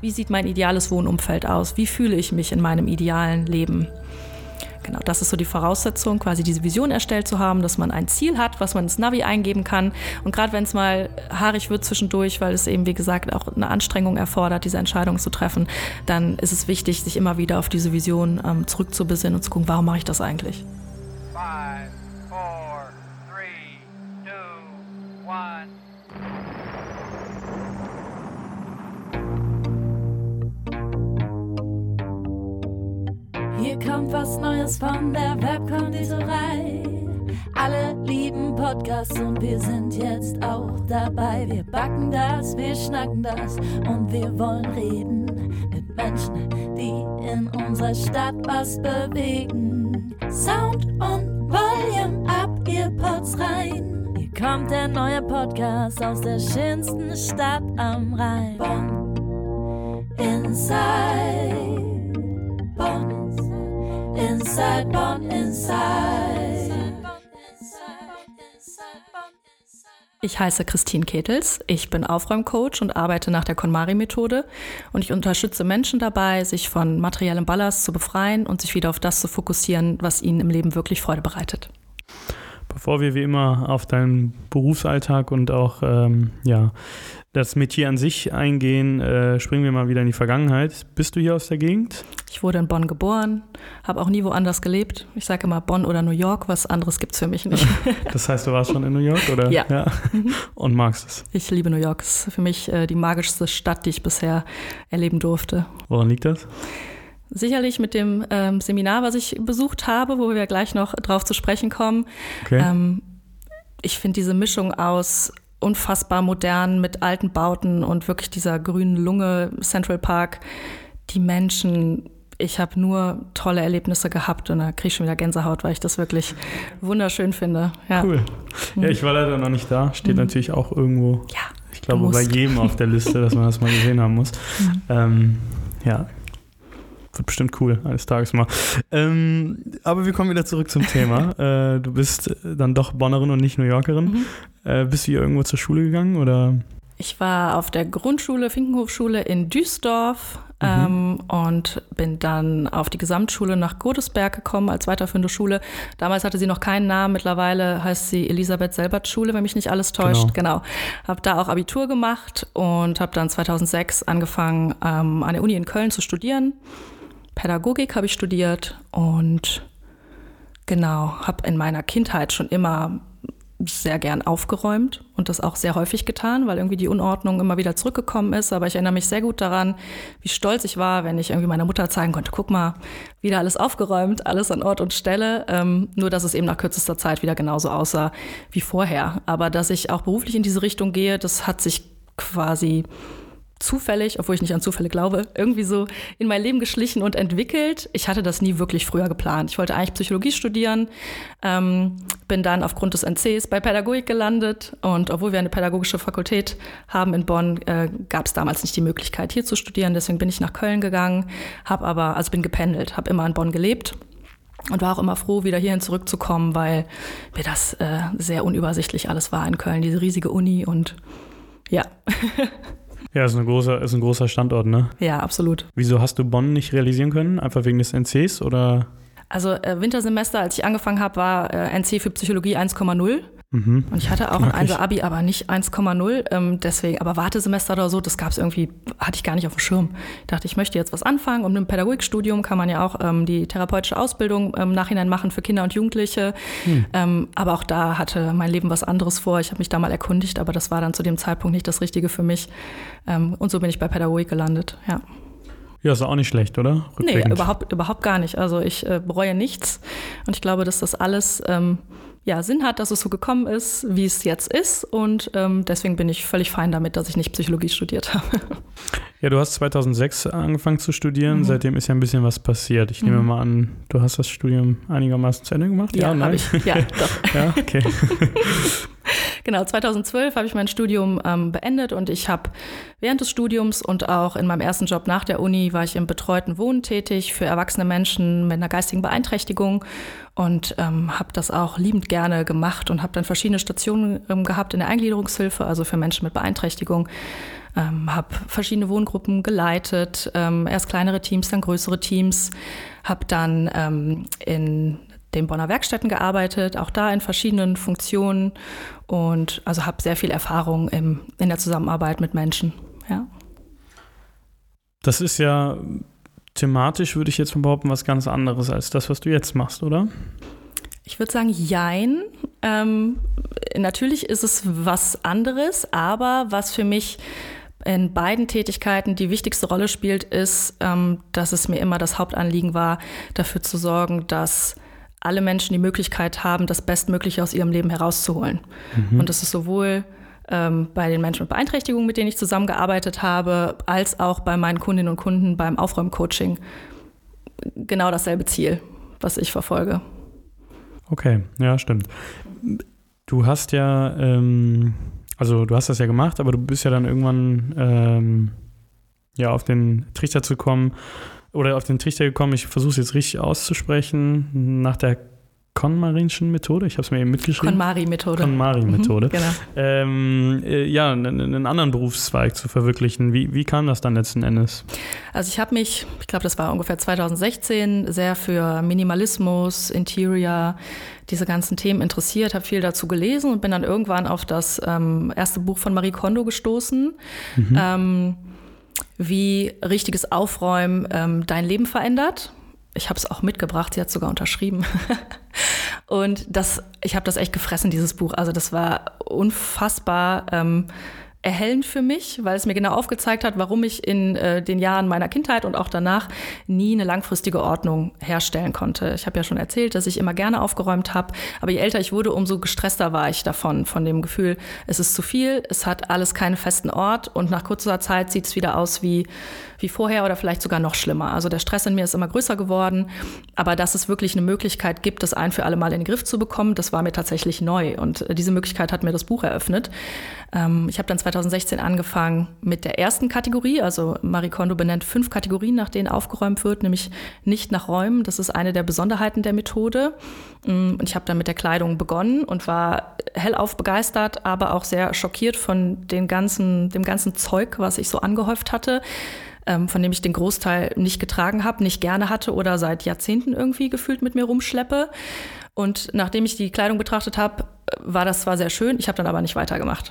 Wie sieht mein ideales Wohnumfeld aus? Wie fühle ich mich in meinem idealen Leben? Genau, das ist so die Voraussetzung, quasi diese Vision erstellt zu haben, dass man ein Ziel hat, was man ins Navi eingeben kann. Und gerade wenn es mal haarig wird zwischendurch, weil es eben, wie gesagt, auch eine Anstrengung erfordert, diese Entscheidung zu treffen, dann ist es wichtig, sich immer wieder auf diese Vision ähm, zurückzubesinnen und zu gucken, warum mache ich das eigentlich? Five, kommt was Neues von der Webkonditorei. Alle lieben Podcasts und wir sind jetzt auch dabei. Wir backen das, wir schnacken das und wir wollen reden mit Menschen, die in unserer Stadt was bewegen. Sound und Volume ab, ihr Pods rein. Hier kommt der neue Podcast aus der schönsten Stadt am Rhein. Bonn Inside. Bonn Inside, Bonn Inside. Ich heiße Christine Ketels, ich bin Aufräumcoach und arbeite nach der KonMari-Methode und ich unterstütze Menschen dabei, sich von materiellem Ballast zu befreien und sich wieder auf das zu fokussieren, was ihnen im Leben wirklich Freude bereitet. Bevor wir wie immer auf deinen Berufsalltag und auch ähm, ja, das Metier an sich eingehen, äh, springen wir mal wieder in die Vergangenheit. Bist du hier aus der Gegend? Ich wurde in Bonn geboren, habe auch nie woanders gelebt. Ich sage immer Bonn oder New York, was anderes gibt es für mich nicht. das heißt, du warst schon in New York, oder? Ja. ja. Und magst es? Ich liebe New York. Es ist für mich äh, die magischste Stadt, die ich bisher erleben durfte. Woran liegt das? Sicherlich mit dem ähm, Seminar, was ich besucht habe, wo wir gleich noch drauf zu sprechen kommen. Okay. Ähm, ich finde diese Mischung aus unfassbar modern mit alten Bauten und wirklich dieser grünen Lunge Central Park. Die Menschen, ich habe nur tolle Erlebnisse gehabt und da kriege ich schon wieder Gänsehaut, weil ich das wirklich wunderschön finde. Ja. Cool. Ja, mhm. ich war leider noch nicht da. Steht mhm. natürlich auch irgendwo. Ja. Ich glaube, bei jedem auf der Liste, dass man das mal gesehen haben muss. Mhm. Ähm, ja, wird bestimmt cool, eines Tages mal. Ähm, aber wir kommen wieder zurück zum Thema. äh, du bist dann doch Bonnerin und nicht New Yorkerin. Mhm. Äh, bist du hier irgendwo zur Schule gegangen oder? Ich war auf der Grundschule, Finkenhofschule in Duisdorf mhm. ähm, und bin dann auf die Gesamtschule nach Godesberg gekommen als weiterführende Schule. Damals hatte sie noch keinen Namen, mittlerweile heißt sie Elisabeth Selbert Schule, wenn mich nicht alles täuscht. Genau. genau. Habe da auch Abitur gemacht und habe dann 2006 angefangen, ähm, an der Uni in Köln zu studieren. Pädagogik habe ich studiert und genau, habe in meiner Kindheit schon immer sehr gern aufgeräumt und das auch sehr häufig getan, weil irgendwie die Unordnung immer wieder zurückgekommen ist. Aber ich erinnere mich sehr gut daran, wie stolz ich war, wenn ich irgendwie meiner Mutter zeigen konnte, guck mal, wieder alles aufgeräumt, alles an Ort und Stelle. Ähm, nur, dass es eben nach kürzester Zeit wieder genauso aussah wie vorher. Aber dass ich auch beruflich in diese Richtung gehe, das hat sich quasi zufällig, obwohl ich nicht an Zufälle glaube, irgendwie so in mein Leben geschlichen und entwickelt. Ich hatte das nie wirklich früher geplant. Ich wollte eigentlich Psychologie studieren, ähm, bin dann aufgrund des NCs bei Pädagogik gelandet und obwohl wir eine pädagogische Fakultät haben in Bonn, äh, gab es damals nicht die Möglichkeit hier zu studieren. Deswegen bin ich nach Köln gegangen, habe aber, also bin gependelt, habe immer in Bonn gelebt und war auch immer froh, wieder hierhin zurückzukommen, weil mir das äh, sehr unübersichtlich alles war in Köln, diese riesige Uni und ja. Ja, ist, eine große, ist ein großer Standort, ne? Ja, absolut. Wieso hast du Bonn nicht realisieren können? Einfach wegen des NCs oder? Also äh, Wintersemester, als ich angefangen habe, war äh, NC für Psychologie 1,0. Mhm. Und ich hatte auch ein Einser Abi, aber nicht 1,0. Ähm, deswegen, aber Wartesemester oder so, das gab es irgendwie, hatte ich gar nicht auf dem Schirm. Ich dachte, ich möchte jetzt was anfangen. Und im Pädagogikstudium kann man ja auch ähm, die therapeutische Ausbildung im Nachhinein machen für Kinder und Jugendliche. Mhm. Ähm, aber auch da hatte mein Leben was anderes vor. Ich habe mich da mal erkundigt, aber das war dann zu dem Zeitpunkt nicht das Richtige für mich. Ähm, und so bin ich bei Pädagogik gelandet, ja. Ja, ist auch nicht schlecht, oder? Nee, überhaupt, überhaupt gar nicht. Also ich äh, bereue nichts. Und ich glaube, dass das alles ähm, ja, Sinn hat, dass es so gekommen ist, wie es jetzt ist. Und ähm, deswegen bin ich völlig fein damit, dass ich nicht Psychologie studiert habe. Ja, du hast 2006 angefangen zu studieren. Mhm. Seitdem ist ja ein bisschen was passiert. Ich mhm. nehme mal an, du hast das Studium einigermaßen zu Ende gemacht? Ja, ja nein? Ich. Ja, doch. ja, okay. Genau, 2012 habe ich mein Studium ähm, beendet und ich habe während des Studiums und auch in meinem ersten Job nach der Uni war ich im betreuten Wohnen tätig für erwachsene Menschen mit einer geistigen Beeinträchtigung und ähm, habe das auch liebend gerne gemacht und habe dann verschiedene Stationen ähm, gehabt in der Eingliederungshilfe, also für Menschen mit Beeinträchtigung. Ähm, habe verschiedene Wohngruppen geleitet, ähm, erst kleinere Teams, dann größere Teams, habe dann ähm, in den Bonner Werkstätten gearbeitet, auch da in verschiedenen Funktionen und also habe sehr viel Erfahrung im, in der Zusammenarbeit mit Menschen. Ja. Das ist ja thematisch, würde ich jetzt behaupten, was ganz anderes als das, was du jetzt machst, oder? Ich würde sagen, jein. Ähm, natürlich ist es was anderes, aber was für mich in beiden Tätigkeiten die wichtigste Rolle spielt, ist, ähm, dass es mir immer das Hauptanliegen war, dafür zu sorgen, dass alle Menschen die Möglichkeit haben, das Bestmögliche aus ihrem Leben herauszuholen. Mhm. Und das ist sowohl ähm, bei den Menschen mit Beeinträchtigungen, mit denen ich zusammengearbeitet habe, als auch bei meinen Kundinnen und Kunden beim Aufräumcoaching genau dasselbe Ziel, was ich verfolge. Okay, ja, stimmt. Du hast ja, ähm, also du hast das ja gemacht, aber du bist ja dann irgendwann ähm, ja auf den Trichter zu kommen oder auf den Trichter gekommen, ich versuche es jetzt richtig auszusprechen, nach der Konmarinschen Methode, ich habe es mir eben mitgeschrieben. KonMari-Methode. KonMari-Methode. Mhm, genau. Ähm, äh, ja, einen, anderen Berufszweig zu verwirklichen. Wie, wie kam das dann letzten Endes? Also ich habe mich, ich glaube, das war ungefähr 2016, sehr für Minimalismus, Interior, diese ganzen Themen interessiert, habe viel dazu gelesen und bin dann irgendwann auf das ähm, erste Buch von Marie Kondo gestoßen. Mhm. Ähm, wie richtiges Aufräumen ähm, dein Leben verändert. Ich habe es auch mitgebracht, sie hat sogar unterschrieben. und das, ich habe das echt gefressen, dieses Buch. Also das war unfassbar. Ähm, erhellend für mich, weil es mir genau aufgezeigt hat, warum ich in äh, den Jahren meiner Kindheit und auch danach nie eine langfristige Ordnung herstellen konnte. Ich habe ja schon erzählt, dass ich immer gerne aufgeräumt habe, aber je älter ich wurde, umso gestresster war ich davon, von dem Gefühl, es ist zu viel, es hat alles keinen festen Ort und nach kurzer Zeit sieht es wieder aus wie, wie vorher oder vielleicht sogar noch schlimmer. Also der Stress in mir ist immer größer geworden, aber dass es wirklich eine Möglichkeit gibt, das ein für alle Mal in den Griff zu bekommen, das war mir tatsächlich neu und äh, diese Möglichkeit hat mir das Buch eröffnet. Ähm, ich habe dann 2016 angefangen mit der ersten Kategorie. Also Marie Kondo benennt fünf Kategorien, nach denen aufgeräumt wird, nämlich nicht nach Räumen. Das ist eine der Besonderheiten der Methode. Mm, und ich habe dann mit der Kleidung begonnen und war hellauf begeistert, aber auch sehr schockiert von den ganzen, dem ganzen Zeug, was ich so angehäuft hatte ähm, von dem ich den Großteil nicht getragen habe, nicht gerne hatte oder seit Jahrzehnten irgendwie gefühlt mit mir rumschleppe. Und nachdem ich die Kleidung betrachtet habe, war das zwar sehr schön, ich habe dann aber nicht weitergemacht.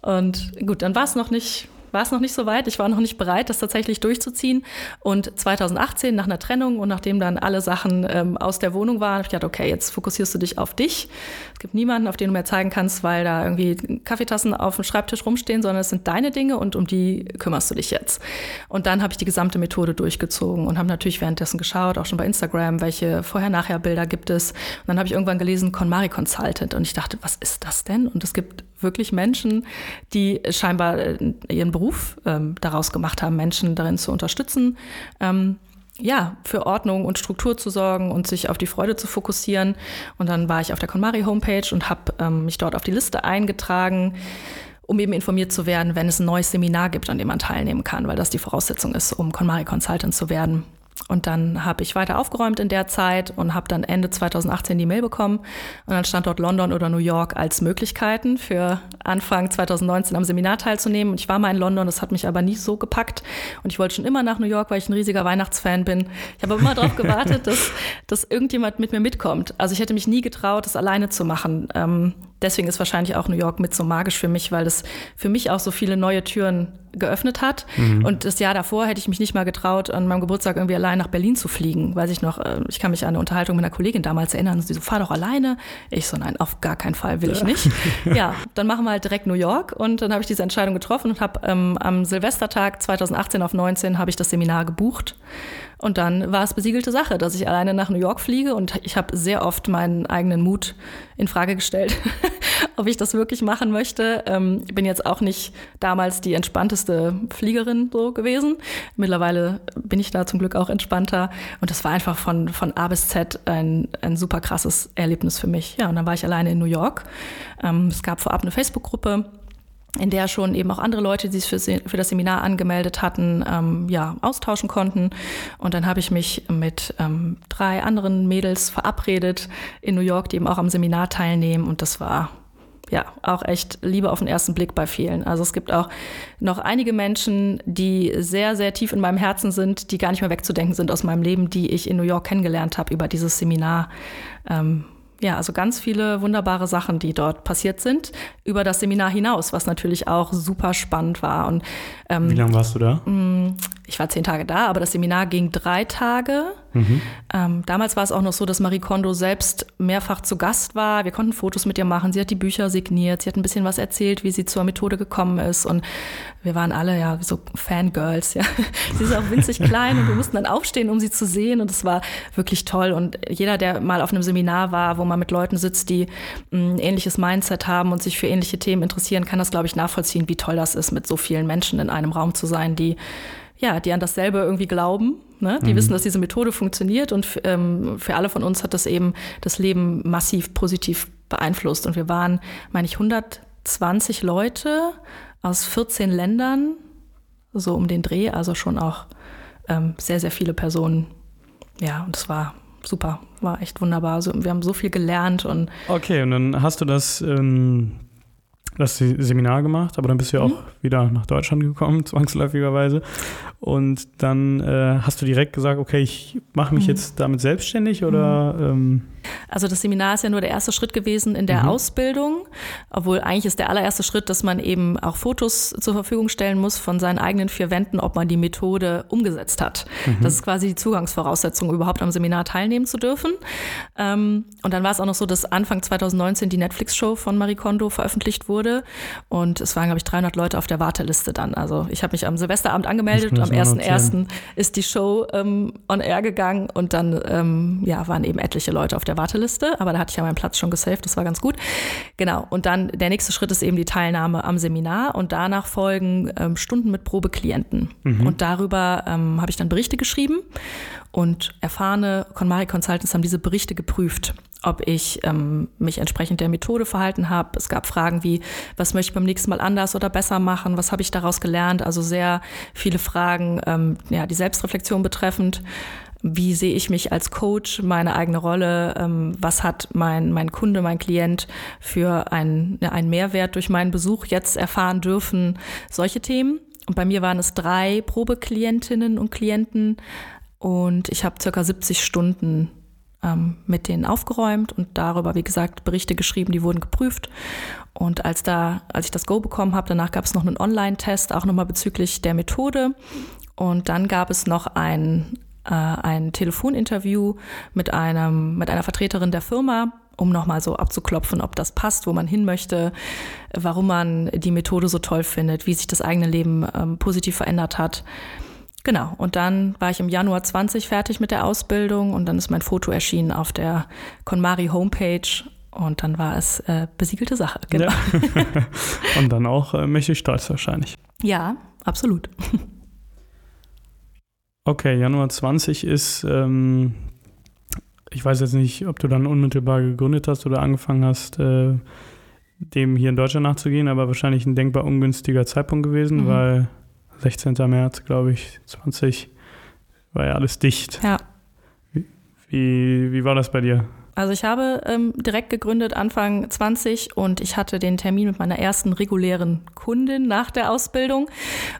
Und gut, dann war es noch nicht war es noch nicht so weit. Ich war noch nicht bereit, das tatsächlich durchzuziehen. Und 2018, nach einer Trennung und nachdem dann alle Sachen ähm, aus der Wohnung waren, habe ich gedacht, okay, jetzt fokussierst du dich auf dich. Es gibt niemanden, auf den du mehr zeigen kannst, weil da irgendwie Kaffeetassen auf dem Schreibtisch rumstehen, sondern es sind deine Dinge und um die kümmerst du dich jetzt. Und dann habe ich die gesamte Methode durchgezogen und habe natürlich währenddessen geschaut, auch schon bei Instagram, welche Vorher-Nachher-Bilder gibt es. Und dann habe ich irgendwann gelesen, KonMari Consultant und ich dachte, was ist das denn? Und es gibt wirklich Menschen, die scheinbar äh, ihren Beruf ähm, daraus gemacht haben, Menschen darin zu unterstützen. Ähm, ja, für Ordnung und Struktur zu sorgen und sich auf die Freude zu fokussieren. Und dann war ich auf der KonMari Homepage und habe ähm, mich dort auf die Liste eingetragen, um eben informiert zu werden, wenn es ein neues Seminar gibt, an dem man teilnehmen kann, weil das die Voraussetzung ist, um KonMari Consultant zu werden. Und dann habe ich weiter aufgeräumt in der Zeit und habe dann Ende 2018 die Mail bekommen. Und dann stand dort London oder New York als Möglichkeiten für Anfang 2019 am Seminar teilzunehmen. Und ich war mal in London, das hat mich aber nie so gepackt. Und ich wollte schon immer nach New York, weil ich ein riesiger Weihnachtsfan bin. Ich habe immer darauf gewartet, dass, dass irgendjemand mit mir mitkommt. Also ich hätte mich nie getraut, das alleine zu machen. Ähm, deswegen ist wahrscheinlich auch New York mit so magisch für mich, weil es für mich auch so viele neue Türen geöffnet hat. Mhm. Und das Jahr davor hätte ich mich nicht mal getraut, an meinem Geburtstag irgendwie allein nach Berlin zu fliegen. Weiß ich noch, äh, ich kann mich an eine Unterhaltung mit einer Kollegin damals erinnern. Sie so, fahr doch alleine. Ich so, nein, auf gar keinen Fall will ich nicht. ja, dann machen wir halt direkt New York. Und dann habe ich diese Entscheidung getroffen und habe ähm, am Silvestertag 2018 auf 19 habe ich das Seminar gebucht. Und dann war es besiegelte Sache, dass ich alleine nach New York fliege und ich habe sehr oft meinen eigenen Mut in Frage gestellt, ob ich das wirklich machen möchte. Ähm, ich bin jetzt auch nicht damals die entspannteste Fliegerin so gewesen. Mittlerweile bin ich da zum Glück auch entspannter und das war einfach von, von A bis Z ein, ein super krasses Erlebnis für mich. Ja, und dann war ich alleine in New York. Ähm, es gab vorab eine Facebook-Gruppe in der schon eben auch andere Leute, die sich für, für das Seminar angemeldet hatten, ähm, ja, austauschen konnten. Und dann habe ich mich mit ähm, drei anderen Mädels verabredet in New York, die eben auch am Seminar teilnehmen. Und das war ja, auch echt Liebe auf den ersten Blick bei vielen. Also es gibt auch noch einige Menschen, die sehr, sehr tief in meinem Herzen sind, die gar nicht mehr wegzudenken sind aus meinem Leben, die ich in New York kennengelernt habe über dieses Seminar. Ähm, ja, also ganz viele wunderbare Sachen, die dort passiert sind, über das Seminar hinaus, was natürlich auch super spannend war. Und, ähm, Wie lange warst du da? Mm, ich war zehn Tage da, aber das Seminar ging drei Tage. Mhm. Ähm, damals war es auch noch so, dass Marie Kondo selbst mehrfach zu Gast war. Wir konnten Fotos mit ihr machen. Sie hat die Bücher signiert. Sie hat ein bisschen was erzählt, wie sie zur Methode gekommen ist. Und wir waren alle ja so Fangirls. Ja. sie ist auch winzig klein und wir mussten dann aufstehen, um sie zu sehen. Und es war wirklich toll. Und jeder, der mal auf einem Seminar war, wo man mit Leuten sitzt, die ein ähnliches Mindset haben und sich für ähnliche Themen interessieren, kann das, glaube ich, nachvollziehen, wie toll das ist, mit so vielen Menschen in einem Raum zu sein, die ja, die an dasselbe irgendwie glauben. Ne? Die mhm. wissen, dass diese Methode funktioniert und ähm, für alle von uns hat das eben das Leben massiv positiv beeinflusst. Und wir waren, meine ich, 120 Leute aus 14 Ländern, so um den Dreh, also schon auch ähm, sehr, sehr viele Personen. Ja, und es war super, war echt wunderbar. Also, wir haben so viel gelernt und. Okay, und dann hast du das ähm, das Seminar gemacht, aber dann bist du ja auch mhm. wieder nach Deutschland gekommen, zwangsläufigerweise. Und dann äh, hast du direkt gesagt, okay, ich mache mich mhm. jetzt damit selbstständig oder? Mhm. Ähm also das Seminar ist ja nur der erste Schritt gewesen in der mhm. Ausbildung, obwohl eigentlich ist der allererste Schritt, dass man eben auch Fotos zur Verfügung stellen muss von seinen eigenen vier Wänden, ob man die Methode umgesetzt hat. Mhm. Das ist quasi die Zugangsvoraussetzung, überhaupt am Seminar teilnehmen zu dürfen. Ähm, und dann war es auch noch so, dass Anfang 2019 die Netflix-Show von Marie Kondo veröffentlicht wurde und es waren, glaube ich, 300 Leute auf der Warteliste dann. Also ich habe mich am Silvesterabend angemeldet, am 1.1. ist die Show ähm, on air gegangen und dann ähm, ja, waren eben etliche Leute auf der Warteliste, aber da hatte ich ja meinen Platz schon gesaved, das war ganz gut. Genau, und dann der nächste Schritt ist eben die Teilnahme am Seminar und danach folgen ähm, Stunden mit Probeklienten. Mhm. Und darüber ähm, habe ich dann Berichte geschrieben und erfahrene KonMari Consultants haben diese Berichte geprüft ob ich ähm, mich entsprechend der Methode verhalten habe. Es gab Fragen wie, was möchte ich beim nächsten Mal anders oder besser machen? Was habe ich daraus gelernt? Also sehr viele Fragen, ähm, ja, die Selbstreflexion betreffend. Wie sehe ich mich als Coach, meine eigene Rolle? Ähm, was hat mein, mein Kunde, mein Klient für einen, einen Mehrwert durch meinen Besuch jetzt erfahren dürfen? Solche Themen. Und bei mir waren es drei Probeklientinnen und Klienten und ich habe circa 70 Stunden ähm, mit denen aufgeräumt und darüber, wie gesagt, Berichte geschrieben, die wurden geprüft. Und als da, als ich das Go bekommen habe, danach gab es noch einen Online-Test, auch nochmal bezüglich der Methode. Und dann gab es noch ein, ein Telefoninterview mit einem, mit einer Vertreterin der Firma, um nochmal so abzuklopfen, ob das passt, wo man hin möchte, warum man die Methode so toll findet, wie sich das eigene Leben ähm, positiv verändert hat. Genau, und dann war ich im Januar 20 fertig mit der Ausbildung und dann ist mein Foto erschienen auf der KonMari Homepage und dann war es äh, besiegelte Sache. Genau. Ja. und dann auch äh, mächtig stolz wahrscheinlich. Ja, absolut. Okay, Januar 20 ist, ähm, ich weiß jetzt nicht, ob du dann unmittelbar gegründet hast oder angefangen hast, äh, dem hier in Deutschland nachzugehen, aber wahrscheinlich ein denkbar ungünstiger Zeitpunkt gewesen, mhm. weil 16. März, glaube ich, 20, war ja alles dicht. Ja. Wie, wie, wie war das bei dir? Also ich habe ähm, direkt gegründet Anfang 20 und ich hatte den Termin mit meiner ersten regulären Kundin nach der Ausbildung.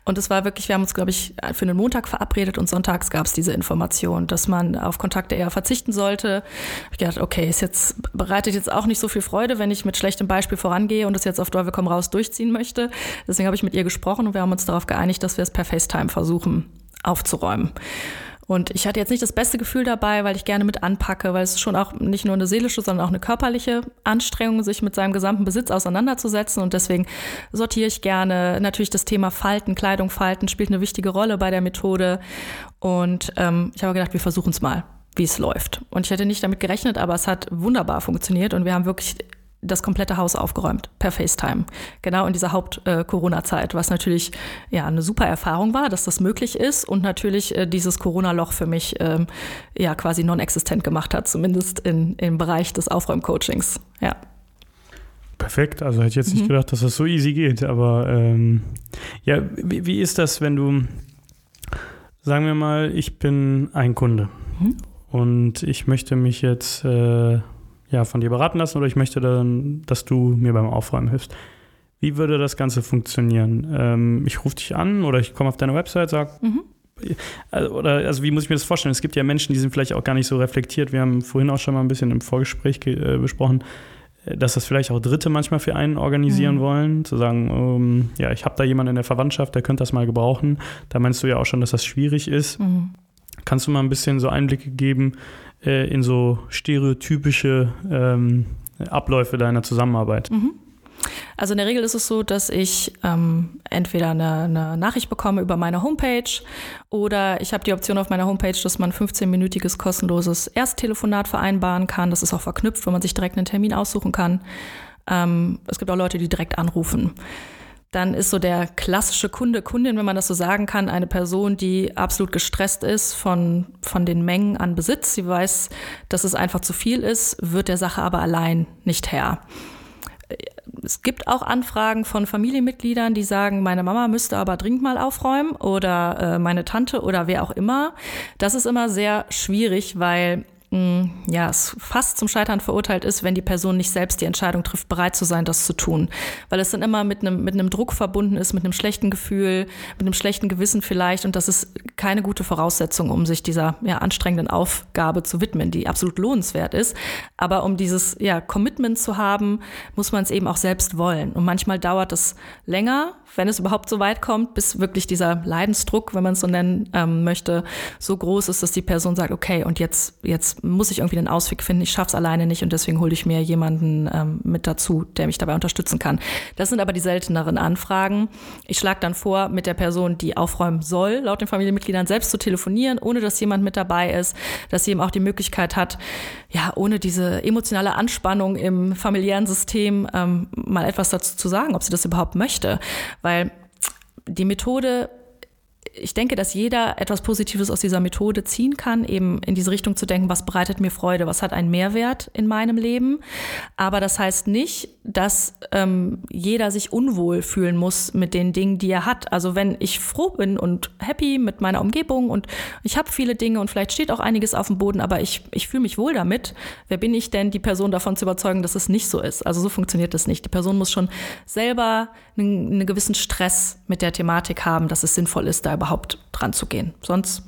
Und es war wirklich, wir haben uns, glaube ich, für einen Montag verabredet und sonntags gab es diese Information, dass man auf Kontakte eher verzichten sollte. Ich gedacht, okay, ist jetzt, bereitet jetzt auch nicht so viel Freude, wenn ich mit schlechtem Beispiel vorangehe und das jetzt auf Teufel komm raus durchziehen möchte. Deswegen habe ich mit ihr gesprochen und wir haben uns darauf geeinigt, dass wir es per FaceTime versuchen aufzuräumen. Und ich hatte jetzt nicht das beste Gefühl dabei, weil ich gerne mit anpacke, weil es schon auch nicht nur eine seelische, sondern auch eine körperliche Anstrengung, sich mit seinem gesamten Besitz auseinanderzusetzen. Und deswegen sortiere ich gerne. Natürlich das Thema Falten, Kleidung falten spielt eine wichtige Rolle bei der Methode. Und ähm, ich habe gedacht, wir versuchen es mal wie es läuft. Und ich hätte nicht damit gerechnet, aber es hat wunderbar funktioniert und wir haben wirklich das komplette Haus aufgeräumt per FaceTime. Genau in dieser Haupt-Corona-Zeit, was natürlich ja eine super Erfahrung war, dass das möglich ist und natürlich äh, dieses Corona-Loch für mich ähm, ja quasi non-existent gemacht hat, zumindest in, im Bereich des Aufräumcoachings. Ja. Perfekt, also hätte ich jetzt nicht mhm. gedacht, dass das so easy geht, aber ähm, ja, wie, wie, ist das, wenn du, sagen wir mal, ich bin ein Kunde mhm. und ich möchte mich jetzt äh, ja, von dir beraten lassen oder ich möchte dann, dass du mir beim Aufräumen hilfst. Wie würde das Ganze funktionieren? Ähm, ich rufe dich an oder ich komme auf deine Website, sag, mhm. also, oder also wie muss ich mir das vorstellen? Es gibt ja Menschen, die sind vielleicht auch gar nicht so reflektiert. Wir haben vorhin auch schon mal ein bisschen im Vorgespräch äh, besprochen, äh, dass das vielleicht auch Dritte manchmal für einen organisieren mhm. wollen, zu sagen, ähm, ja, ich habe da jemanden in der Verwandtschaft, der könnte das mal gebrauchen. Da meinst du ja auch schon, dass das schwierig ist. Mhm. Kannst du mal ein bisschen so Einblicke geben äh, in so stereotypische ähm, Abläufe deiner Zusammenarbeit? Mhm. Also in der Regel ist es so, dass ich ähm, entweder eine, eine, Nachricht bekomme über meine Homepage oder ich habe die Option auf meiner Homepage, dass man 15-minütiges kostenloses Ersttelefonat vereinbaren kann. Das ist auch verknüpft, wo man sich direkt einen Termin aussuchen kann. Ähm, es gibt auch Leute, die direkt anrufen. Dann ist so der klassische Kunde, Kundin, wenn man das so sagen kann, eine Person, die absolut gestresst ist von, von den Mengen an Besitz. Sie weiß, dass es einfach zu viel ist, wird der Sache aber allein nicht Herr es gibt auch Anfragen von Familienmitgliedern, die sagen, meine Mama müsste aber dringend mal aufräumen oder äh, meine Tante oder wer auch immer. Das ist immer sehr schwierig, weil ja, es fast zum Scheitern verurteilt ist, wenn die Person nicht selbst die Entscheidung trifft, bereit zu sein, das zu tun. Weil es dann immer mit einem, mit einem Druck verbunden ist, mit einem schlechten Gefühl, mit einem schlechten Gewissen vielleicht. Und das ist keine gute Voraussetzung, um sich dieser ja, anstrengenden Aufgabe zu widmen, die absolut lohnenswert ist. Aber um dieses ja, Commitment zu haben, muss man es eben auch selbst wollen. Und manchmal dauert es länger, wenn es überhaupt so weit kommt, bis wirklich dieser Leidensdruck, wenn man es so nennen ähm, möchte, so groß ist, dass die Person sagt, okay, und jetzt, jetzt muss ich irgendwie einen Ausweg finden, ich schaff's alleine nicht und deswegen hole ich mir jemanden ähm, mit dazu, der mich dabei unterstützen kann. Das sind aber die selteneren Anfragen. Ich schlage dann vor, mit der Person, die aufräumen soll, laut den Familienmitgliedern selbst zu telefonieren, ohne dass jemand mit dabei ist, dass sie eben auch die Möglichkeit hat, ja, ohne diese emotionale Anspannung im familiären System ähm, mal etwas dazu zu sagen, ob sie das überhaupt möchte. Weil die Methode ich denke, dass jeder etwas Positives aus dieser Methode ziehen kann, eben in diese Richtung zu denken, was bereitet mir Freude, was hat einen Mehrwert in meinem Leben. Aber das heißt nicht, dass ähm, jeder sich unwohl fühlen muss mit den Dingen, die er hat. Also wenn ich froh bin und happy mit meiner Umgebung und ich habe viele Dinge und vielleicht steht auch einiges auf dem Boden, aber ich, ich fühle mich wohl damit, wer bin ich denn, die Person davon zu überzeugen, dass es nicht so ist? Also so funktioniert das nicht. Die Person muss schon selber einen, einen gewissen Stress mit der Thematik haben, dass es sinnvoll ist, da überhaupt dran zu gehen. Sonst.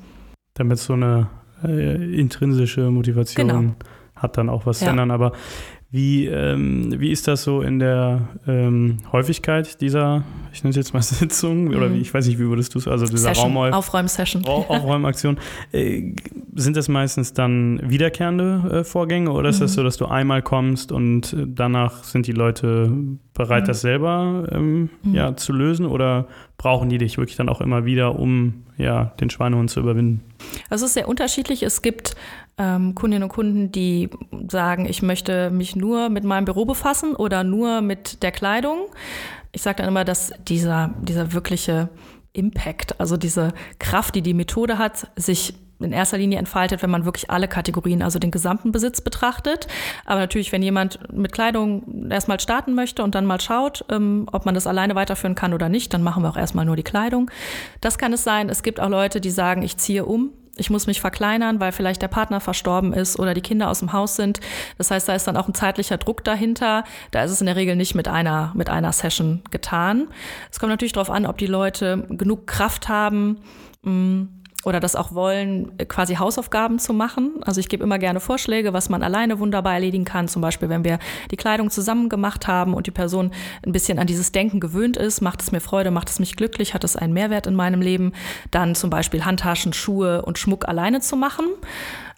Damit so eine äh, intrinsische Motivation genau. hat, dann auch was ja. zu ändern. Aber wie, ähm, wie ist das so in der ähm, Häufigkeit dieser, ich nenne es jetzt mal Sitzung, oder wie, mhm. ich weiß nicht, wie würdest du es, also dieser Session, Raum Aufräumsession. Aufräumaktion. Äh, sind das meistens dann wiederkehrende äh, Vorgänge oder ist mhm. das so, dass du einmal kommst und äh, danach sind die Leute bereit, mhm. das selber ähm, mhm. ja, zu lösen oder brauchen die dich wirklich dann auch immer wieder, um ja, den Schweinehund zu überwinden? Also es ist sehr unterschiedlich. Es gibt ähm, Kundinnen und Kunden, die sagen, ich möchte mich nur mit meinem Büro befassen oder nur mit der Kleidung. Ich sage dann immer, dass dieser, dieser wirkliche Impact, also diese Kraft, die die Methode hat, sich in erster Linie entfaltet, wenn man wirklich alle Kategorien, also den gesamten Besitz betrachtet. Aber natürlich, wenn jemand mit Kleidung erstmal starten möchte und dann mal schaut, ähm, ob man das alleine weiterführen kann oder nicht, dann machen wir auch erstmal nur die Kleidung. Das kann es sein. Es gibt auch Leute, die sagen, ich ziehe um ich muss mich verkleinern, weil vielleicht der Partner verstorben ist oder die Kinder aus dem Haus sind. Das heißt, da ist dann auch ein zeitlicher Druck dahinter. Da ist es in der Regel nicht mit einer, mit einer Session getan. Es kommt natürlich darauf an, ob die Leute genug Kraft haben, mh, mm, oder das auch wollen, quasi Hausaufgaben zu machen. Also ich gebe immer gerne Vorschläge, was man alleine wunderbar erledigen kann. Zum Beispiel, wenn wir die Kleidung zusammen gemacht haben und die Person ein bisschen an dieses Denken gewöhnt ist, macht es mir Freude, macht es mich glücklich, hat es einen Mehrwert in meinem Leben, dann zum Beispiel Handtaschen, Schuhe und Schmuck alleine zu machen.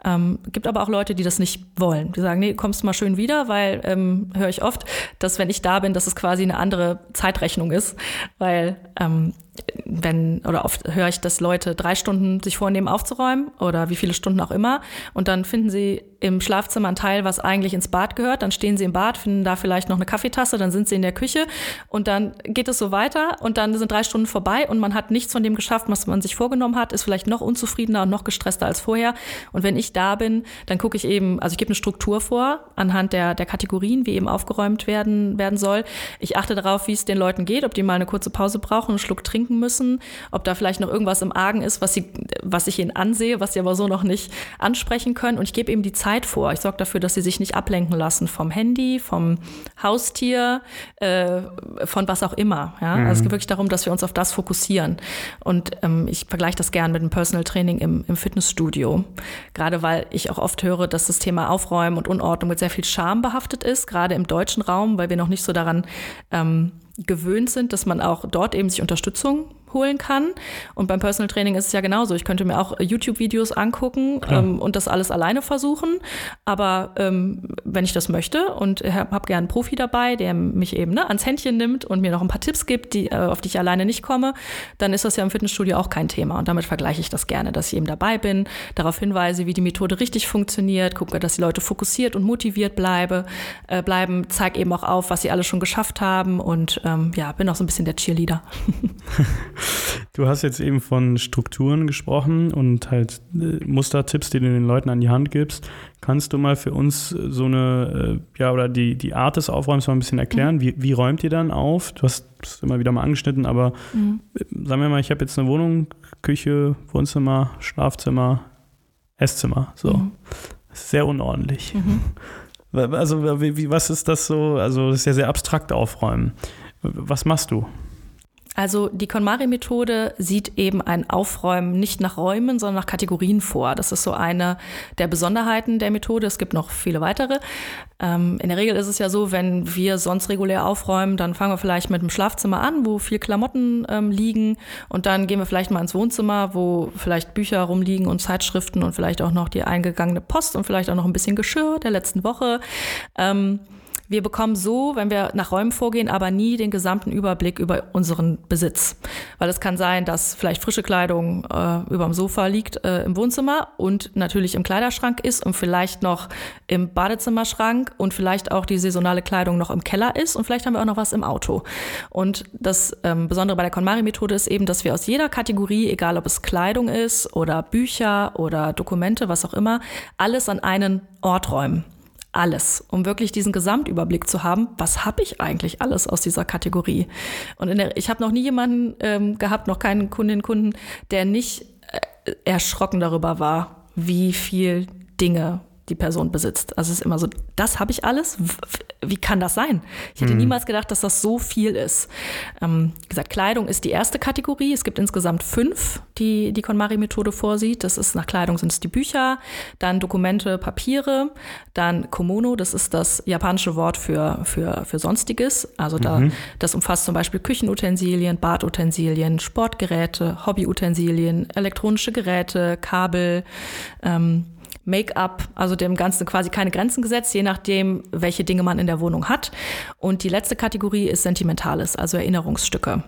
Ähm, gibt aber auch Leute, die das nicht wollen. Die sagen, nee, kommst mal schön wieder, weil ähm, höre ich oft, dass wenn ich da bin, dass es quasi eine andere Zeitrechnung ist, weil ähm, wenn, oder oft höre ich, dass Leute drei Stunden sich vornehmen aufzuräumen oder wie viele Stunden auch immer und dann finden sie im Schlafzimmer einen Teil, was eigentlich ins Bad gehört, dann stehen sie im Bad, finden da vielleicht noch eine Kaffeetasse, dann sind sie in der Küche und dann geht es so weiter und dann sind drei Stunden vorbei und man hat nichts von dem geschafft, was man sich vorgenommen hat, ist vielleicht noch unzufriedener und noch gestresster als vorher und wenn ich da bin, dann gucke ich eben, also ich gebe eine Struktur vor anhand der, der Kategorien, wie eben aufgeräumt werden, werden soll. Ich achte darauf, wie es den Leuten geht, ob die mal eine kurze Pause brauchen, einen Schluck trinken müssen, ob da vielleicht noch irgendwas im Argen ist, was, sie, was ich ihnen ansehe, was sie aber so noch nicht ansprechen können. Und ich gebe eben die Zeit, Zeit vor. Ich sorge dafür, dass sie sich nicht ablenken lassen vom Handy, vom Haustier, äh, von was auch immer. Ja? Mhm. Also es geht wirklich darum, dass wir uns auf das fokussieren. Und ähm, ich vergleiche das gern mit dem Personal Training im, im Fitnessstudio. Gerade weil ich auch oft höre, dass das Thema Aufräumen und Unordnung mit sehr viel Scham behaftet ist, gerade im deutschen Raum, weil wir noch nicht so daran ähm, gewöhnt sind, dass man auch dort eben sich Unterstützung holen kann. Und beim Personal Training ist es ja genauso. Ich könnte mir auch YouTube-Videos angucken ähm, und das alles alleine versuchen. Aber ähm, wenn ich das möchte und habe hab gerne einen Profi dabei, der mich eben ne, ans Händchen nimmt und mir noch ein paar Tipps gibt, die, äh, auf die ich alleine nicht komme, dann ist das ja im Fitnessstudio auch kein Thema. Und damit vergleiche ich das gerne, dass ich eben dabei bin, darauf hinweise, wie die Methode richtig funktioniert, gucke, dass die Leute fokussiert und motiviert bleibe, äh, bleiben, zeige eben auch auf, was sie alle schon geschafft haben und ähm, ja, bin auch so ein bisschen der Cheerleader. Du hast jetzt eben von Strukturen gesprochen und halt äh, Mustertipps, die du den Leuten an die Hand gibst. Kannst du mal für uns so eine, äh, ja, oder die, die Art des Aufräumens mal ein bisschen erklären? Mhm. Wie, wie räumt ihr dann auf? Du hast es immer wieder mal angeschnitten, aber mhm. Äh, sagen wir mal, ich habe jetzt eine Wohnung, Küche, Wohnzimmer, Schlafzimmer, Esszimmer. So. Mhm. Sehr unordentlich. Mhm. Also, wie, was ist das so? Also, das ist ja sehr abstrakt aufräumen. Was machst du? Also die KonMari-Methode sieht eben ein Aufräumen nicht nach Räumen, sondern nach Kategorien vor. Das ist so eine der Besonderheiten der Methode. Es gibt noch viele weitere. Ähm, in der Regel ist es ja so, wenn wir sonst regulär aufräumen, dann fangen wir vielleicht mit dem Schlafzimmer an, wo viel Klamotten ähm, liegen. Und dann gehen wir vielleicht mal ins Wohnzimmer, wo vielleicht Bücher rumliegen und Zeitschriften und vielleicht auch noch die eingegangene Post und vielleicht auch noch ein bisschen Geschirr der letzten Woche. Ähm, wir bekommen so, wenn wir nach Räumen vorgehen, aber nie den gesamten Überblick über unseren Besitz. Weil es kann sein, dass vielleicht frische Kleidung äh, über dem Sofa liegt äh, im Wohnzimmer und natürlich im Kleiderschrank ist und vielleicht noch im Badezimmerschrank und vielleicht auch die saisonale Kleidung noch im Keller ist und vielleicht haben wir auch noch was im Auto. Und das ähm, Besondere bei der KonMari-Methode ist eben, dass wir aus jeder Kategorie, egal ob es Kleidung ist oder Bücher oder Dokumente, was auch immer, alles an einen Ort räumen alles, um wirklich diesen Gesamtüberblick zu haben, was habe ich eigentlich alles aus dieser Kategorie. Und der, ich habe noch nie jemanden ähm, gehabt, noch keinen Kundinnen Kunden, der nicht äh, erschrocken darüber war, wie viel Dinge die Person besitzt. Also es ist immer so, das habe ich alles? Wie kann das sein? Ich hätte mhm. niemals gedacht, dass das so viel ist. Ähm, wie gesagt, Kleidung ist die erste Kategorie. Es gibt insgesamt fünf, die die KonMari-Methode vorsieht. Das ist nach Kleidung sind es die Bücher, dann Dokumente, Papiere, dann Komono, das ist das japanische Wort für, für, für Sonstiges. Also da, mhm. das umfasst zum Beispiel Küchenutensilien, Badutensilien, Sportgeräte, Hobbyutensilien, elektronische Geräte, Kabel, ähm, Make-up, also dem Ganzen quasi keine Grenzen gesetzt, je nachdem, welche Dinge man in der Wohnung hat. Und die letzte Kategorie ist Sentimentales, also Erinnerungsstücke.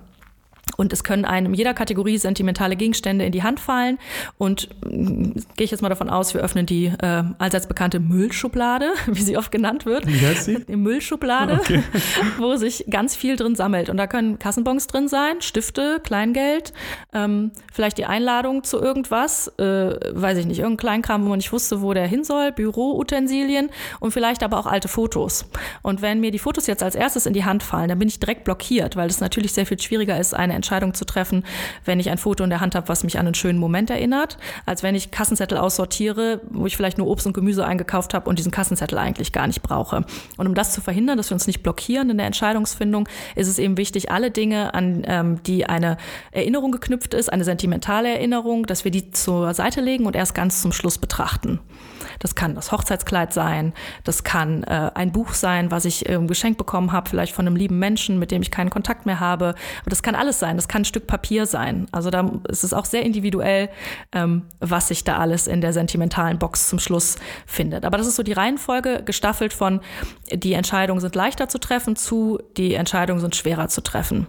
Und es können einem jeder Kategorie sentimentale Gegenstände in die Hand fallen. Und mm, gehe ich jetzt mal davon aus, wir öffnen die äh, allseits bekannte Müllschublade, wie sie oft genannt wird. Wie heißt sie? Die Müllschublade, okay. wo sich ganz viel drin sammelt. Und da können Kassenbons drin sein, Stifte, Kleingeld, ähm, vielleicht die Einladung zu irgendwas, äh, weiß ich nicht, irgendein Kleinkram, wo man nicht wusste, wo der hin soll, Büroutensilien und vielleicht aber auch alte Fotos. Und wenn mir die Fotos jetzt als erstes in die Hand fallen, dann bin ich direkt blockiert, weil es natürlich sehr viel schwieriger ist, eine Entscheidung zu treffen, wenn ich ein Foto in der Hand habe, was mich an einen schönen Moment erinnert, als wenn ich Kassenzettel aussortiere, wo ich vielleicht nur Obst und Gemüse eingekauft habe und diesen Kassenzettel eigentlich gar nicht brauche. Und um das zu verhindern, dass wir uns nicht blockieren in der Entscheidungsfindung, ist es eben wichtig, alle Dinge, an ähm, die eine Erinnerung geknüpft ist, eine sentimentale Erinnerung, dass wir die zur Seite legen und erst ganz zum Schluss betrachten. Das kann das Hochzeitskleid sein, das kann äh, ein Buch sein, was ich ähm, geschenkt bekommen habe, vielleicht von einem lieben Menschen, mit dem ich keinen Kontakt mehr habe. Aber das kann alles sein, das kann ein Stück Papier sein. Also da ist es auch sehr individuell, ähm, was sich da alles in der sentimentalen Box zum Schluss findet. Aber das ist so die Reihenfolge, gestaffelt von die Entscheidungen sind leichter zu treffen zu die Entscheidungen sind schwerer zu treffen.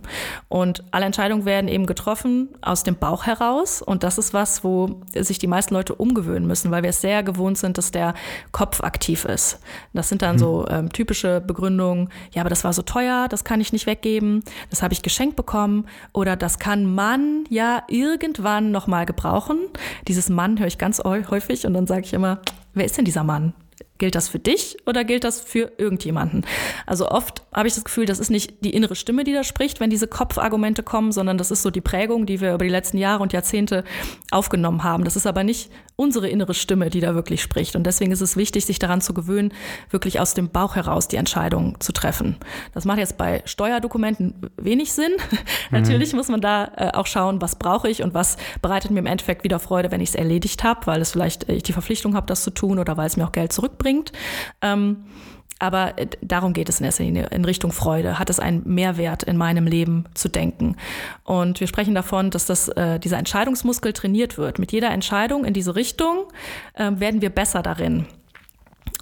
Und alle Entscheidungen werden eben getroffen aus dem Bauch heraus. Und das ist was, wo sich die meisten Leute umgewöhnen müssen, weil wir es sehr gewohnt sind, dass der Kopf aktiv ist. Das sind dann mhm. so ähm, typische Begründungen, ja, aber das war so teuer, das kann ich nicht weggeben, das habe ich geschenkt bekommen oder das kann man ja irgendwann nochmal gebrauchen. Dieses Mann höre ich ganz häufig und dann sage ich immer, wer ist denn dieser Mann? Gilt das für dich oder gilt das für irgendjemanden? Also oft habe ich das Gefühl, das ist nicht die innere Stimme, die da spricht, wenn diese Kopfargumente kommen, sondern das ist so die Prägung, die wir über die letzten Jahre und Jahrzehnte aufgenommen haben. Das ist aber nicht unsere innere Stimme, die da wirklich spricht. Und deswegen ist es wichtig, sich daran zu gewöhnen, wirklich aus dem Bauch heraus die Entscheidung zu treffen. Das macht jetzt bei Steuerdokumenten wenig Sinn. Mhm. Natürlich muss man da äh, auch schauen, was brauche ich und was bereitet mir im Endeffekt wieder Freude, wenn ich es erledigt habe, weil es vielleicht äh, ich die Verpflichtung habe, das zu tun oder weil es mir auch Geld zurückbringt. Ähm, aber äh, darum geht es in erster Linie, in Richtung Freude. Hat es einen Mehrwert in meinem Leben zu denken? Und wir sprechen davon, dass das, äh, dieser Entscheidungsmuskel trainiert wird. Mit jeder Entscheidung in diese Richtung äh, werden wir besser darin.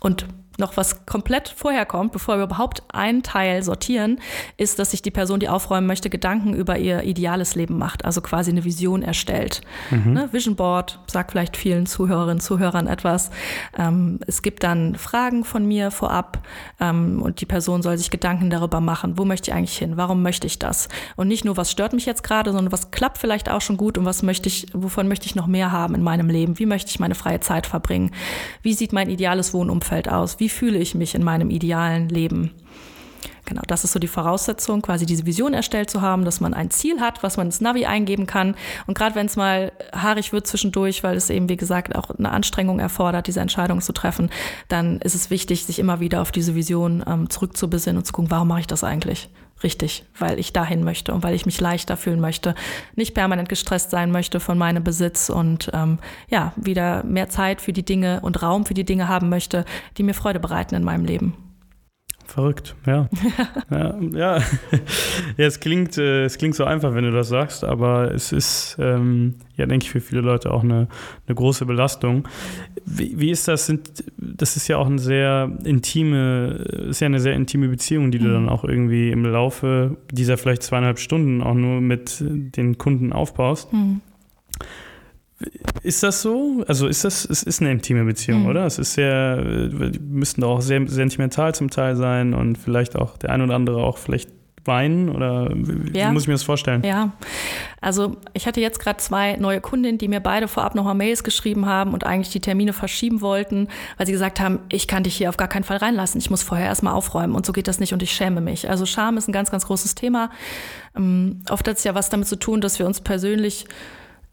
Und noch was komplett vorher kommt, bevor wir überhaupt einen Teil sortieren, ist, dass sich die Person, die aufräumen möchte, Gedanken über ihr ideales Leben macht, also quasi eine Vision erstellt. Mhm. Ne? Vision Board sagt vielleicht vielen Zuhörerinnen und Zuhörern etwas. Ähm, es gibt dann Fragen von mir vorab ähm, und die Person soll sich Gedanken darüber machen, wo möchte ich eigentlich hin, warum möchte ich das? Und nicht nur, was stört mich jetzt gerade, sondern was klappt vielleicht auch schon gut und was möchte ich, wovon möchte ich noch mehr haben in meinem Leben? Wie möchte ich meine freie Zeit verbringen? Wie sieht mein ideales Wohnumfeld aus? Wie wie fühle ich mich in meinem idealen Leben. Genau, das ist so die Voraussetzung, quasi diese Vision erstellt zu haben, dass man ein Ziel hat, was man ins Navi eingeben kann. Und gerade wenn es mal haarig wird zwischendurch, weil es eben, wie gesagt, auch eine Anstrengung erfordert, diese Entscheidung zu treffen, dann ist es wichtig, sich immer wieder auf diese Vision ähm, zurückzubesinnen und zu gucken, warum mache ich das eigentlich? Richtig, weil ich dahin möchte und weil ich mich leichter fühlen möchte, nicht permanent gestresst sein möchte von meinem Besitz und ähm, ja, wieder mehr Zeit für die Dinge und Raum für die Dinge haben möchte, die mir Freude bereiten in meinem Leben. Verrückt, ja. ja, ja. ja, es, klingt, äh, es klingt so einfach, wenn du das sagst, aber es ist, ähm, ja, denke ich, für viele Leute auch eine, eine große Belastung. Wie, wie ist das? Sind, das ist ja auch eine sehr intime, ist ja eine sehr intime Beziehung, die du mhm. dann auch irgendwie im Laufe dieser vielleicht zweieinhalb Stunden auch nur mit den Kunden aufbaust. Mhm. Ist das so? Also ist das, es ist eine intime Beziehung, mhm. oder? Es ist sehr, die müssten auch sehr sentimental zum Teil sein und vielleicht auch der ein oder andere auch vielleicht weinen oder wie ja. muss ich mir das vorstellen? Ja, also ich hatte jetzt gerade zwei neue Kundinnen, die mir beide vorab nochmal Mails geschrieben haben und eigentlich die Termine verschieben wollten, weil sie gesagt haben, ich kann dich hier auf gar keinen Fall reinlassen, ich muss vorher erstmal aufräumen und so geht das nicht und ich schäme mich. Also Scham ist ein ganz, ganz großes Thema. Ähm, oft hat es ja was damit zu tun, dass wir uns persönlich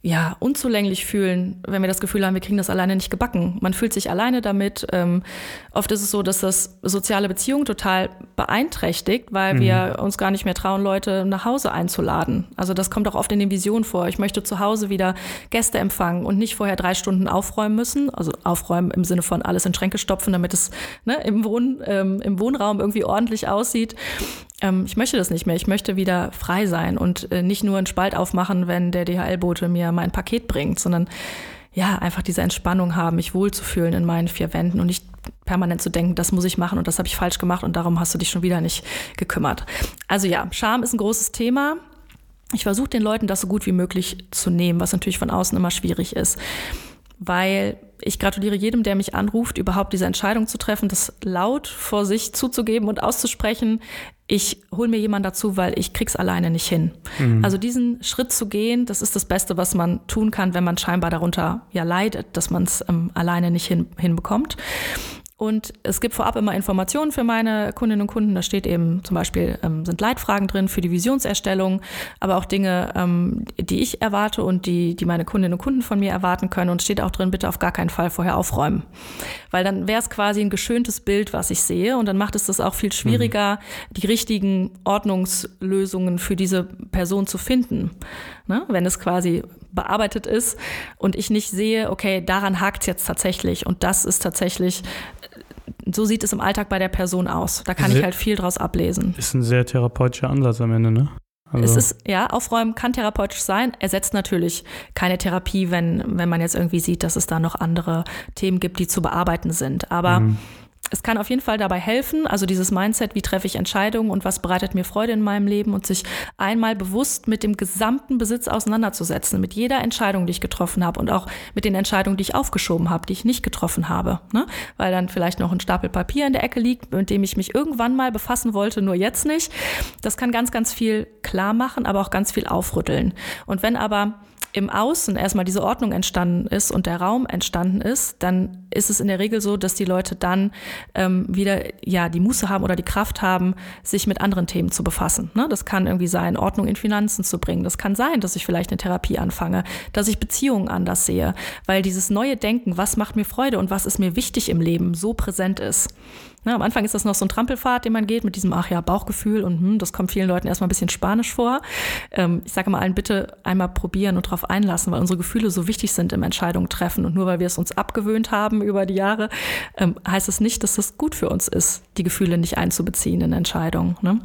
ja, unzulänglich fühlen, wenn wir das Gefühl haben, wir kriegen das alleine nicht gebacken. Man fühlt sich alleine damit. Ähm, oft ist es so, dass das soziale Beziehungen total beeinträchtigt, weil mhm. wir uns gar nicht mehr trauen, Leute nach Hause einzuladen. Also das kommt auch oft in den Visionen vor. Ich möchte zu Hause wieder Gäste empfangen und nicht vorher drei Stunden aufräumen müssen. Also aufräumen im Sinne von alles in Schränke stopfen, damit es ne, im, Wohn, ähm, im Wohnraum irgendwie ordentlich aussieht ähm, ich möchte das nicht mehr. Ich möchte wieder frei sein und äh, nicht nur einen Spalt aufmachen, wenn der DHL-Bote mir mein Paket bringt, sondern ja, einfach diese Entspannung haben, mich wohlzufühlen in meinen vier Wänden und nicht permanent zu denken, das muss ich machen und das habe ich falsch gemacht und darum hast du dich schon wieder nicht gekümmert. Also ja, Scham ist ein großes Thema. Ich versuche den Leuten das so gut wie möglich zu nehmen, was natürlich von außen immer schwierig ist, weil ich gratuliere jedem, der mich anruft, überhaupt diese Entscheidung zu treffen, das laut vor sich zuzugeben und auszusprechen. Ich hole mir jemanden dazu, weil ich krieg's alleine nicht hin. Mhm. Also diesen Schritt zu gehen, das ist das Beste, was man tun kann, wenn man scheinbar darunter ja leidet, dass man es ähm, alleine nicht hin, hinbekommt. Und es gibt vorab immer Informationen für meine Kundinnen und Kunden. Da steht eben zum Beispiel, ähm, sind Leitfragen drin für die Visionserstellung, aber auch Dinge, ähm, die ich erwarte und die, die meine Kundinnen und Kunden von mir erwarten können. Und steht auch drin, bitte auf gar keinen Fall vorher aufräumen. Weil dann wäre es quasi ein geschöntes Bild, was ich sehe. Und dann macht es das auch viel schwieriger, mhm. die richtigen Ordnungslösungen für diese Person zu finden. Ne? Wenn es quasi bearbeitet ist und ich nicht sehe, okay, daran hakt es jetzt tatsächlich und das ist tatsächlich so sieht es im Alltag bei der Person aus. Da kann sehr, ich halt viel draus ablesen. Ist ein sehr therapeutischer Ansatz am Ende, ne? Also. Es ist, ja, aufräumen kann therapeutisch sein, ersetzt natürlich keine Therapie, wenn, wenn man jetzt irgendwie sieht, dass es da noch andere Themen gibt, die zu bearbeiten sind. Aber mhm es kann auf jeden Fall dabei helfen, also dieses Mindset, wie treffe ich Entscheidungen und was bereitet mir Freude in meinem Leben und sich einmal bewusst mit dem gesamten Besitz auseinanderzusetzen, mit jeder Entscheidung, die ich getroffen habe und auch mit den Entscheidungen, die ich aufgeschoben habe, die ich nicht getroffen habe. Ne? Weil dann vielleicht noch ein Stapel Papier in der Ecke liegt, mit dem ich mich irgendwann mal befassen wollte, nur jetzt nicht. Das kann ganz, ganz viel klar machen, aber auch ganz viel aufrütteln. Und wenn aber im Außen erstmal diese Ordnung entstanden ist und der Raum entstanden ist, dann ist es in der Regel so, dass die Leute dann ähm, wieder ja die Muße haben oder die Kraft haben, sich mit anderen Themen zu befassen. Ne? Das kann irgendwie sein, Ordnung in Finanzen zu bringen. Das kann sein, dass ich vielleicht eine Therapie anfange, dass ich Beziehungen anders sehe, weil dieses neue Denken, was macht mir Freude und was ist mir wichtig im Leben, so präsent ist. Ne, am Anfang ist das noch so ein Trampelpfad, den man geht mit diesem, ach ja, Bauchgefühl und hm, das kommt vielen Leuten erstmal ein bisschen spanisch vor. Ähm, ich sage mal allen, bitte einmal probieren und darauf einlassen, weil unsere Gefühle so wichtig sind im Entscheidungen treffen. Und nur weil wir es uns abgewöhnt haben über die Jahre, ähm, heißt es nicht, dass das gut für uns ist, die Gefühle nicht einzubeziehen in Entscheidungen. Ne?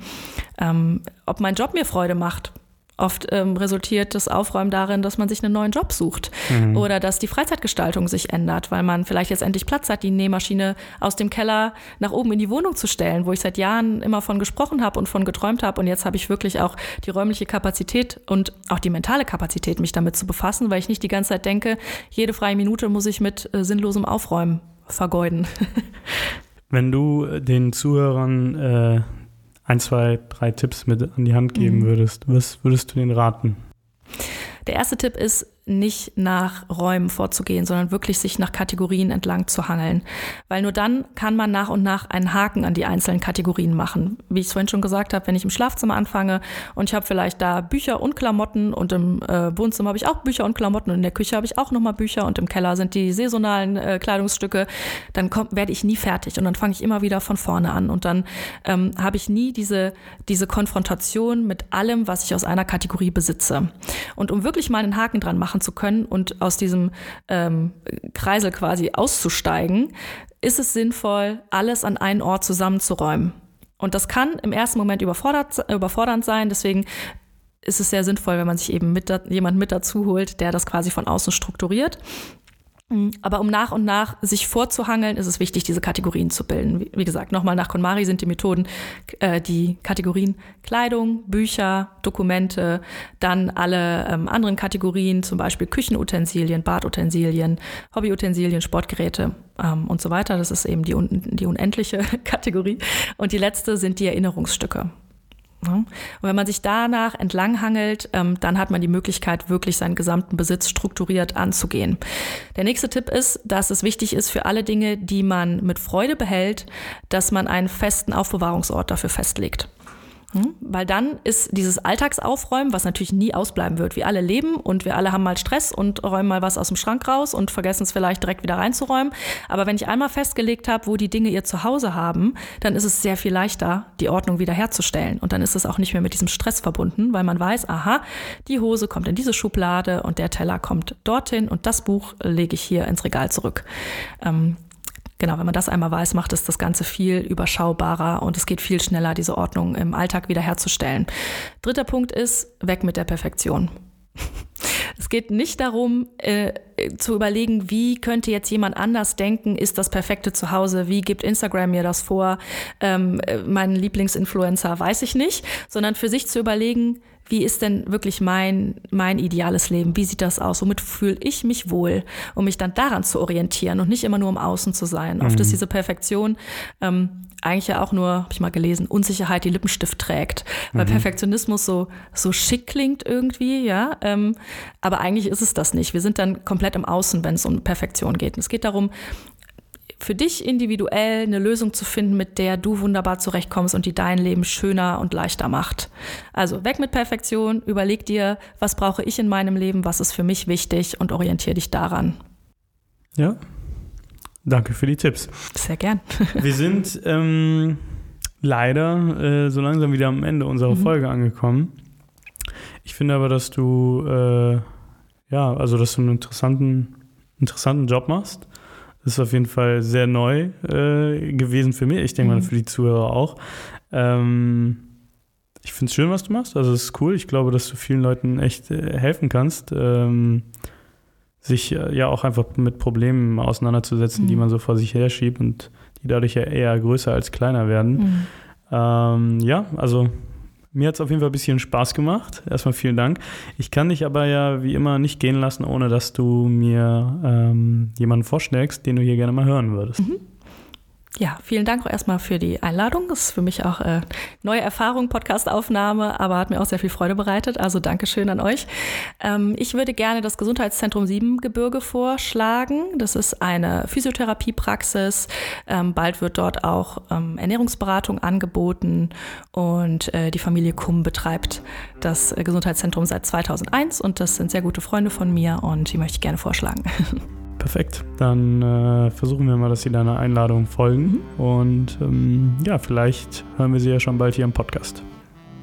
Ähm, ob mein Job mir Freude macht, Oft ähm, resultiert das Aufräumen darin, dass man sich einen neuen Job sucht mhm. oder dass die Freizeitgestaltung sich ändert, weil man vielleicht jetzt endlich Platz hat, die Nähmaschine aus dem Keller nach oben in die Wohnung zu stellen, wo ich seit Jahren immer von gesprochen habe und von geträumt habe. Und jetzt habe ich wirklich auch die räumliche Kapazität und auch die mentale Kapazität, mich damit zu befassen, weil ich nicht die ganze Zeit denke, jede freie Minute muss ich mit äh, sinnlosem Aufräumen vergeuden. Wenn du den Zuhörern äh, ein, zwei, drei Tipps mit an die Hand geben mhm. würdest, was würdest du denen raten? Der erste Tipp ist, nicht nach Räumen vorzugehen, sondern wirklich sich nach Kategorien entlang zu hangeln. Weil nur dann kann man nach und nach einen Haken an die einzelnen Kategorien machen. Wie ich es vorhin schon gesagt habe, wenn ich im Schlafzimmer anfange und ich habe vielleicht da Bücher und Klamotten und im äh, Wohnzimmer habe ich auch Bücher und Klamotten und in der Küche habe ich auch nochmal Bücher und im Keller sind die saisonalen äh, Kleidungsstücke, dann werde ich nie fertig und dann fange ich immer wieder von vorne an und dann ähm, habe ich nie diese, diese Konfrontation mit allem, was ich aus einer Kategorie besitze. Und um wirklich mal einen Haken dran machen machen zu können und aus diesem ähm, Kreisel quasi auszusteigen, ist es sinnvoll, alles an einen Ort zusammenzuräumen. Und das kann im ersten Moment überfordernd sein. Deswegen ist es sehr sinnvoll, wenn man sich eben mit jemand mit dazu holt, der das quasi von außen strukturiert. Mhm. Aber um nach und nach sich vorzuhangeln, ist es wichtig, diese Kategorien zu bilden. Wie, gesagt, nochmal nach KonMari sind die Methoden äh, die Kategorien Kleidung, Bücher, Dokumente, dann alle ähm, anderen Kategorien, zum Beispiel Küchenutensilien, Badutensilien, Hobbyutensilien, Sportgeräte ähm, und so weiter. Das ist eben die, die unendliche Kategorie. Und die letzte sind die Erinnerungsstücke. Und wenn man sich danach entlanghangelt, ähm, dann hat man die Möglichkeit, wirklich seinen gesamten Besitz strukturiert anzugehen. Der nächste Tipp ist, dass es wichtig ist für alle Dinge, die man mit Freude behält, dass man einen festen Aufbewahrungsort dafür festlegt. Hm? Weil dann ist dieses Alltagsaufräumen, was natürlich nie ausbleiben wird. Wir alle leben und wir alle haben mal Stress und räumen mal was aus dem Schrank raus und vergessen es vielleicht direkt wieder reinzuräumen. Aber wenn ich einmal festgelegt habe, wo die Dinge ihr Zuhause haben, dann ist es sehr viel leichter, die Ordnung wiederherzustellen. Und dann ist es auch nicht mehr mit diesem Stress verbunden, weil man weiß, aha, die Hose kommt in diese Schublade und der Teller kommt dorthin und das Buch lege ich hier ins Regal zurück. Ähm, Genau, wenn man das einmal weiß, macht es das Ganze viel überschaubarer und es geht viel schneller, diese Ordnung im Alltag wiederherzustellen. Dritter Punkt ist, weg mit der Perfektion. Es geht nicht darum, äh, zu überlegen, wie könnte jetzt jemand anders denken, ist das perfekte Zuhause, wie gibt Instagram mir das vor, ähm, äh, mein Lieblingsinfluencer weiß ich nicht, sondern für sich zu überlegen, wie ist denn wirklich mein, mein ideales Leben? Wie sieht das aus? Womit fühle ich mich wohl, um mich dann daran zu orientieren und nicht immer nur im Außen zu sein? Mhm. Oft ist diese Perfektion ähm, eigentlich ja auch nur, habe ich mal gelesen, Unsicherheit, die Lippenstift trägt. Weil mhm. Perfektionismus so, so schick klingt irgendwie, ja. Ähm, aber eigentlich ist es das nicht. Wir sind dann komplett im Außen, wenn es um Perfektion geht. Und es geht darum, für dich individuell eine Lösung zu finden, mit der du wunderbar zurechtkommst und die dein Leben schöner und leichter macht. Also weg mit Perfektion, überleg dir, was brauche ich in meinem Leben, was ist für mich wichtig und orientiere dich daran. Ja, danke für die Tipps. Sehr gern. Wir sind ähm, leider äh, so langsam wieder am Ende unserer mhm. Folge angekommen. Ich finde aber, dass du äh, ja, also dass du einen interessanten, interessanten Job machst das ist auf jeden Fall sehr neu äh, gewesen für mich. Ich denke mhm. mal für die Zuhörer auch. Ähm, ich finde es schön, was du machst. Also es ist cool. Ich glaube, dass du vielen Leuten echt äh, helfen kannst, ähm, sich äh, ja auch einfach mit Problemen auseinanderzusetzen, mhm. die man so vor sich her schiebt und die dadurch ja eher größer als kleiner werden. Mhm. Ähm, ja, also mir hat es auf jeden Fall ein bisschen Spaß gemacht. Erstmal vielen Dank. Ich kann dich aber ja wie immer nicht gehen lassen, ohne dass du mir ähm, jemanden vorschlägst, den du hier gerne mal hören würdest. Mhm. Ja, vielen Dank auch erstmal für die Einladung. Das ist für mich auch äh, neue Erfahrung, Podcastaufnahme, aber hat mir auch sehr viel Freude bereitet. Also Dankeschön an euch. Ähm, ich würde gerne das Gesundheitszentrum Siebengebirge vorschlagen. Das ist eine Physiotherapiepraxis. Ähm, bald wird dort auch ähm, Ernährungsberatung angeboten und äh, die Familie Kumm betreibt das äh, Gesundheitszentrum seit 2001 und das sind sehr gute Freunde von mir und die möchte ich gerne vorschlagen. Perfekt. Dann äh, versuchen wir mal, dass Sie deiner Einladung folgen. Mhm. Und ähm, ja, vielleicht hören wir Sie ja schon bald hier im Podcast.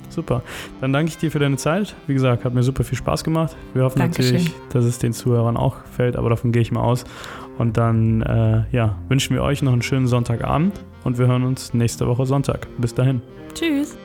Super. Dann danke ich dir für deine Zeit. Wie gesagt, hat mir super viel Spaß gemacht. Wir hoffen Dankeschön. natürlich, dass es den Zuhörern auch gefällt, aber davon gehe ich mal aus. Und dann äh, ja, wünschen wir euch noch einen schönen Sonntagabend und wir hören uns nächste Woche Sonntag. Bis dahin. Tschüss.